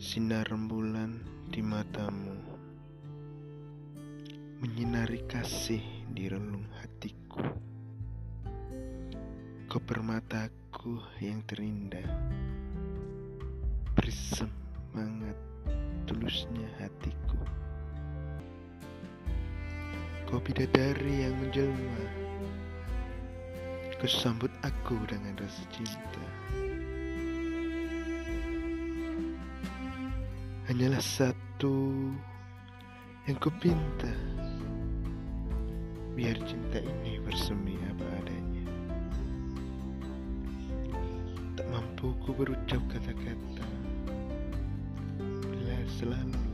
Sinar rembulan di matamu Menyinari kasih di relung hatiku. Kau permataku yang terindah Beri semangat tulusnya hatiku. Kau bidadari yang menjelma Kau sambut aku dengan rasa cinta Hanyalah satu yang kupinta. Biar cinta ini bersemi apa adanya. Tak mampu ku berucap kata-kata. Bila selalu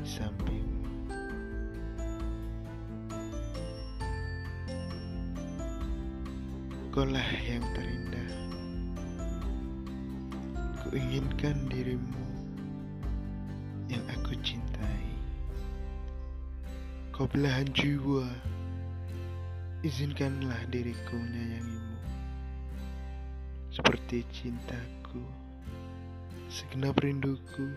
di sampingmu Kaulah yang terindah. Ku inginkan dirimu Kau belahan jiwa, izinkanlah diriku menyayangimu. Seperti cintaku, segenap rinduku,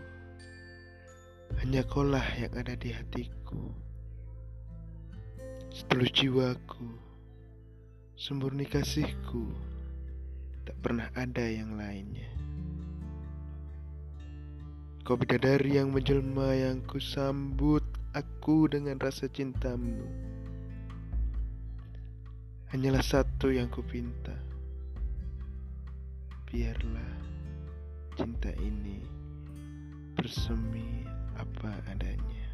hanya kaulah yang ada di hatiku. Setulus jiwaku, sempurni kasihku, tak pernah ada yang lainnya. Kau bidadari yang menjelma yang ku sambut aku dengan rasa cintamu. Hanyalah satu yang ku pinta. Biarlah cinta ini bersemi apa adanya.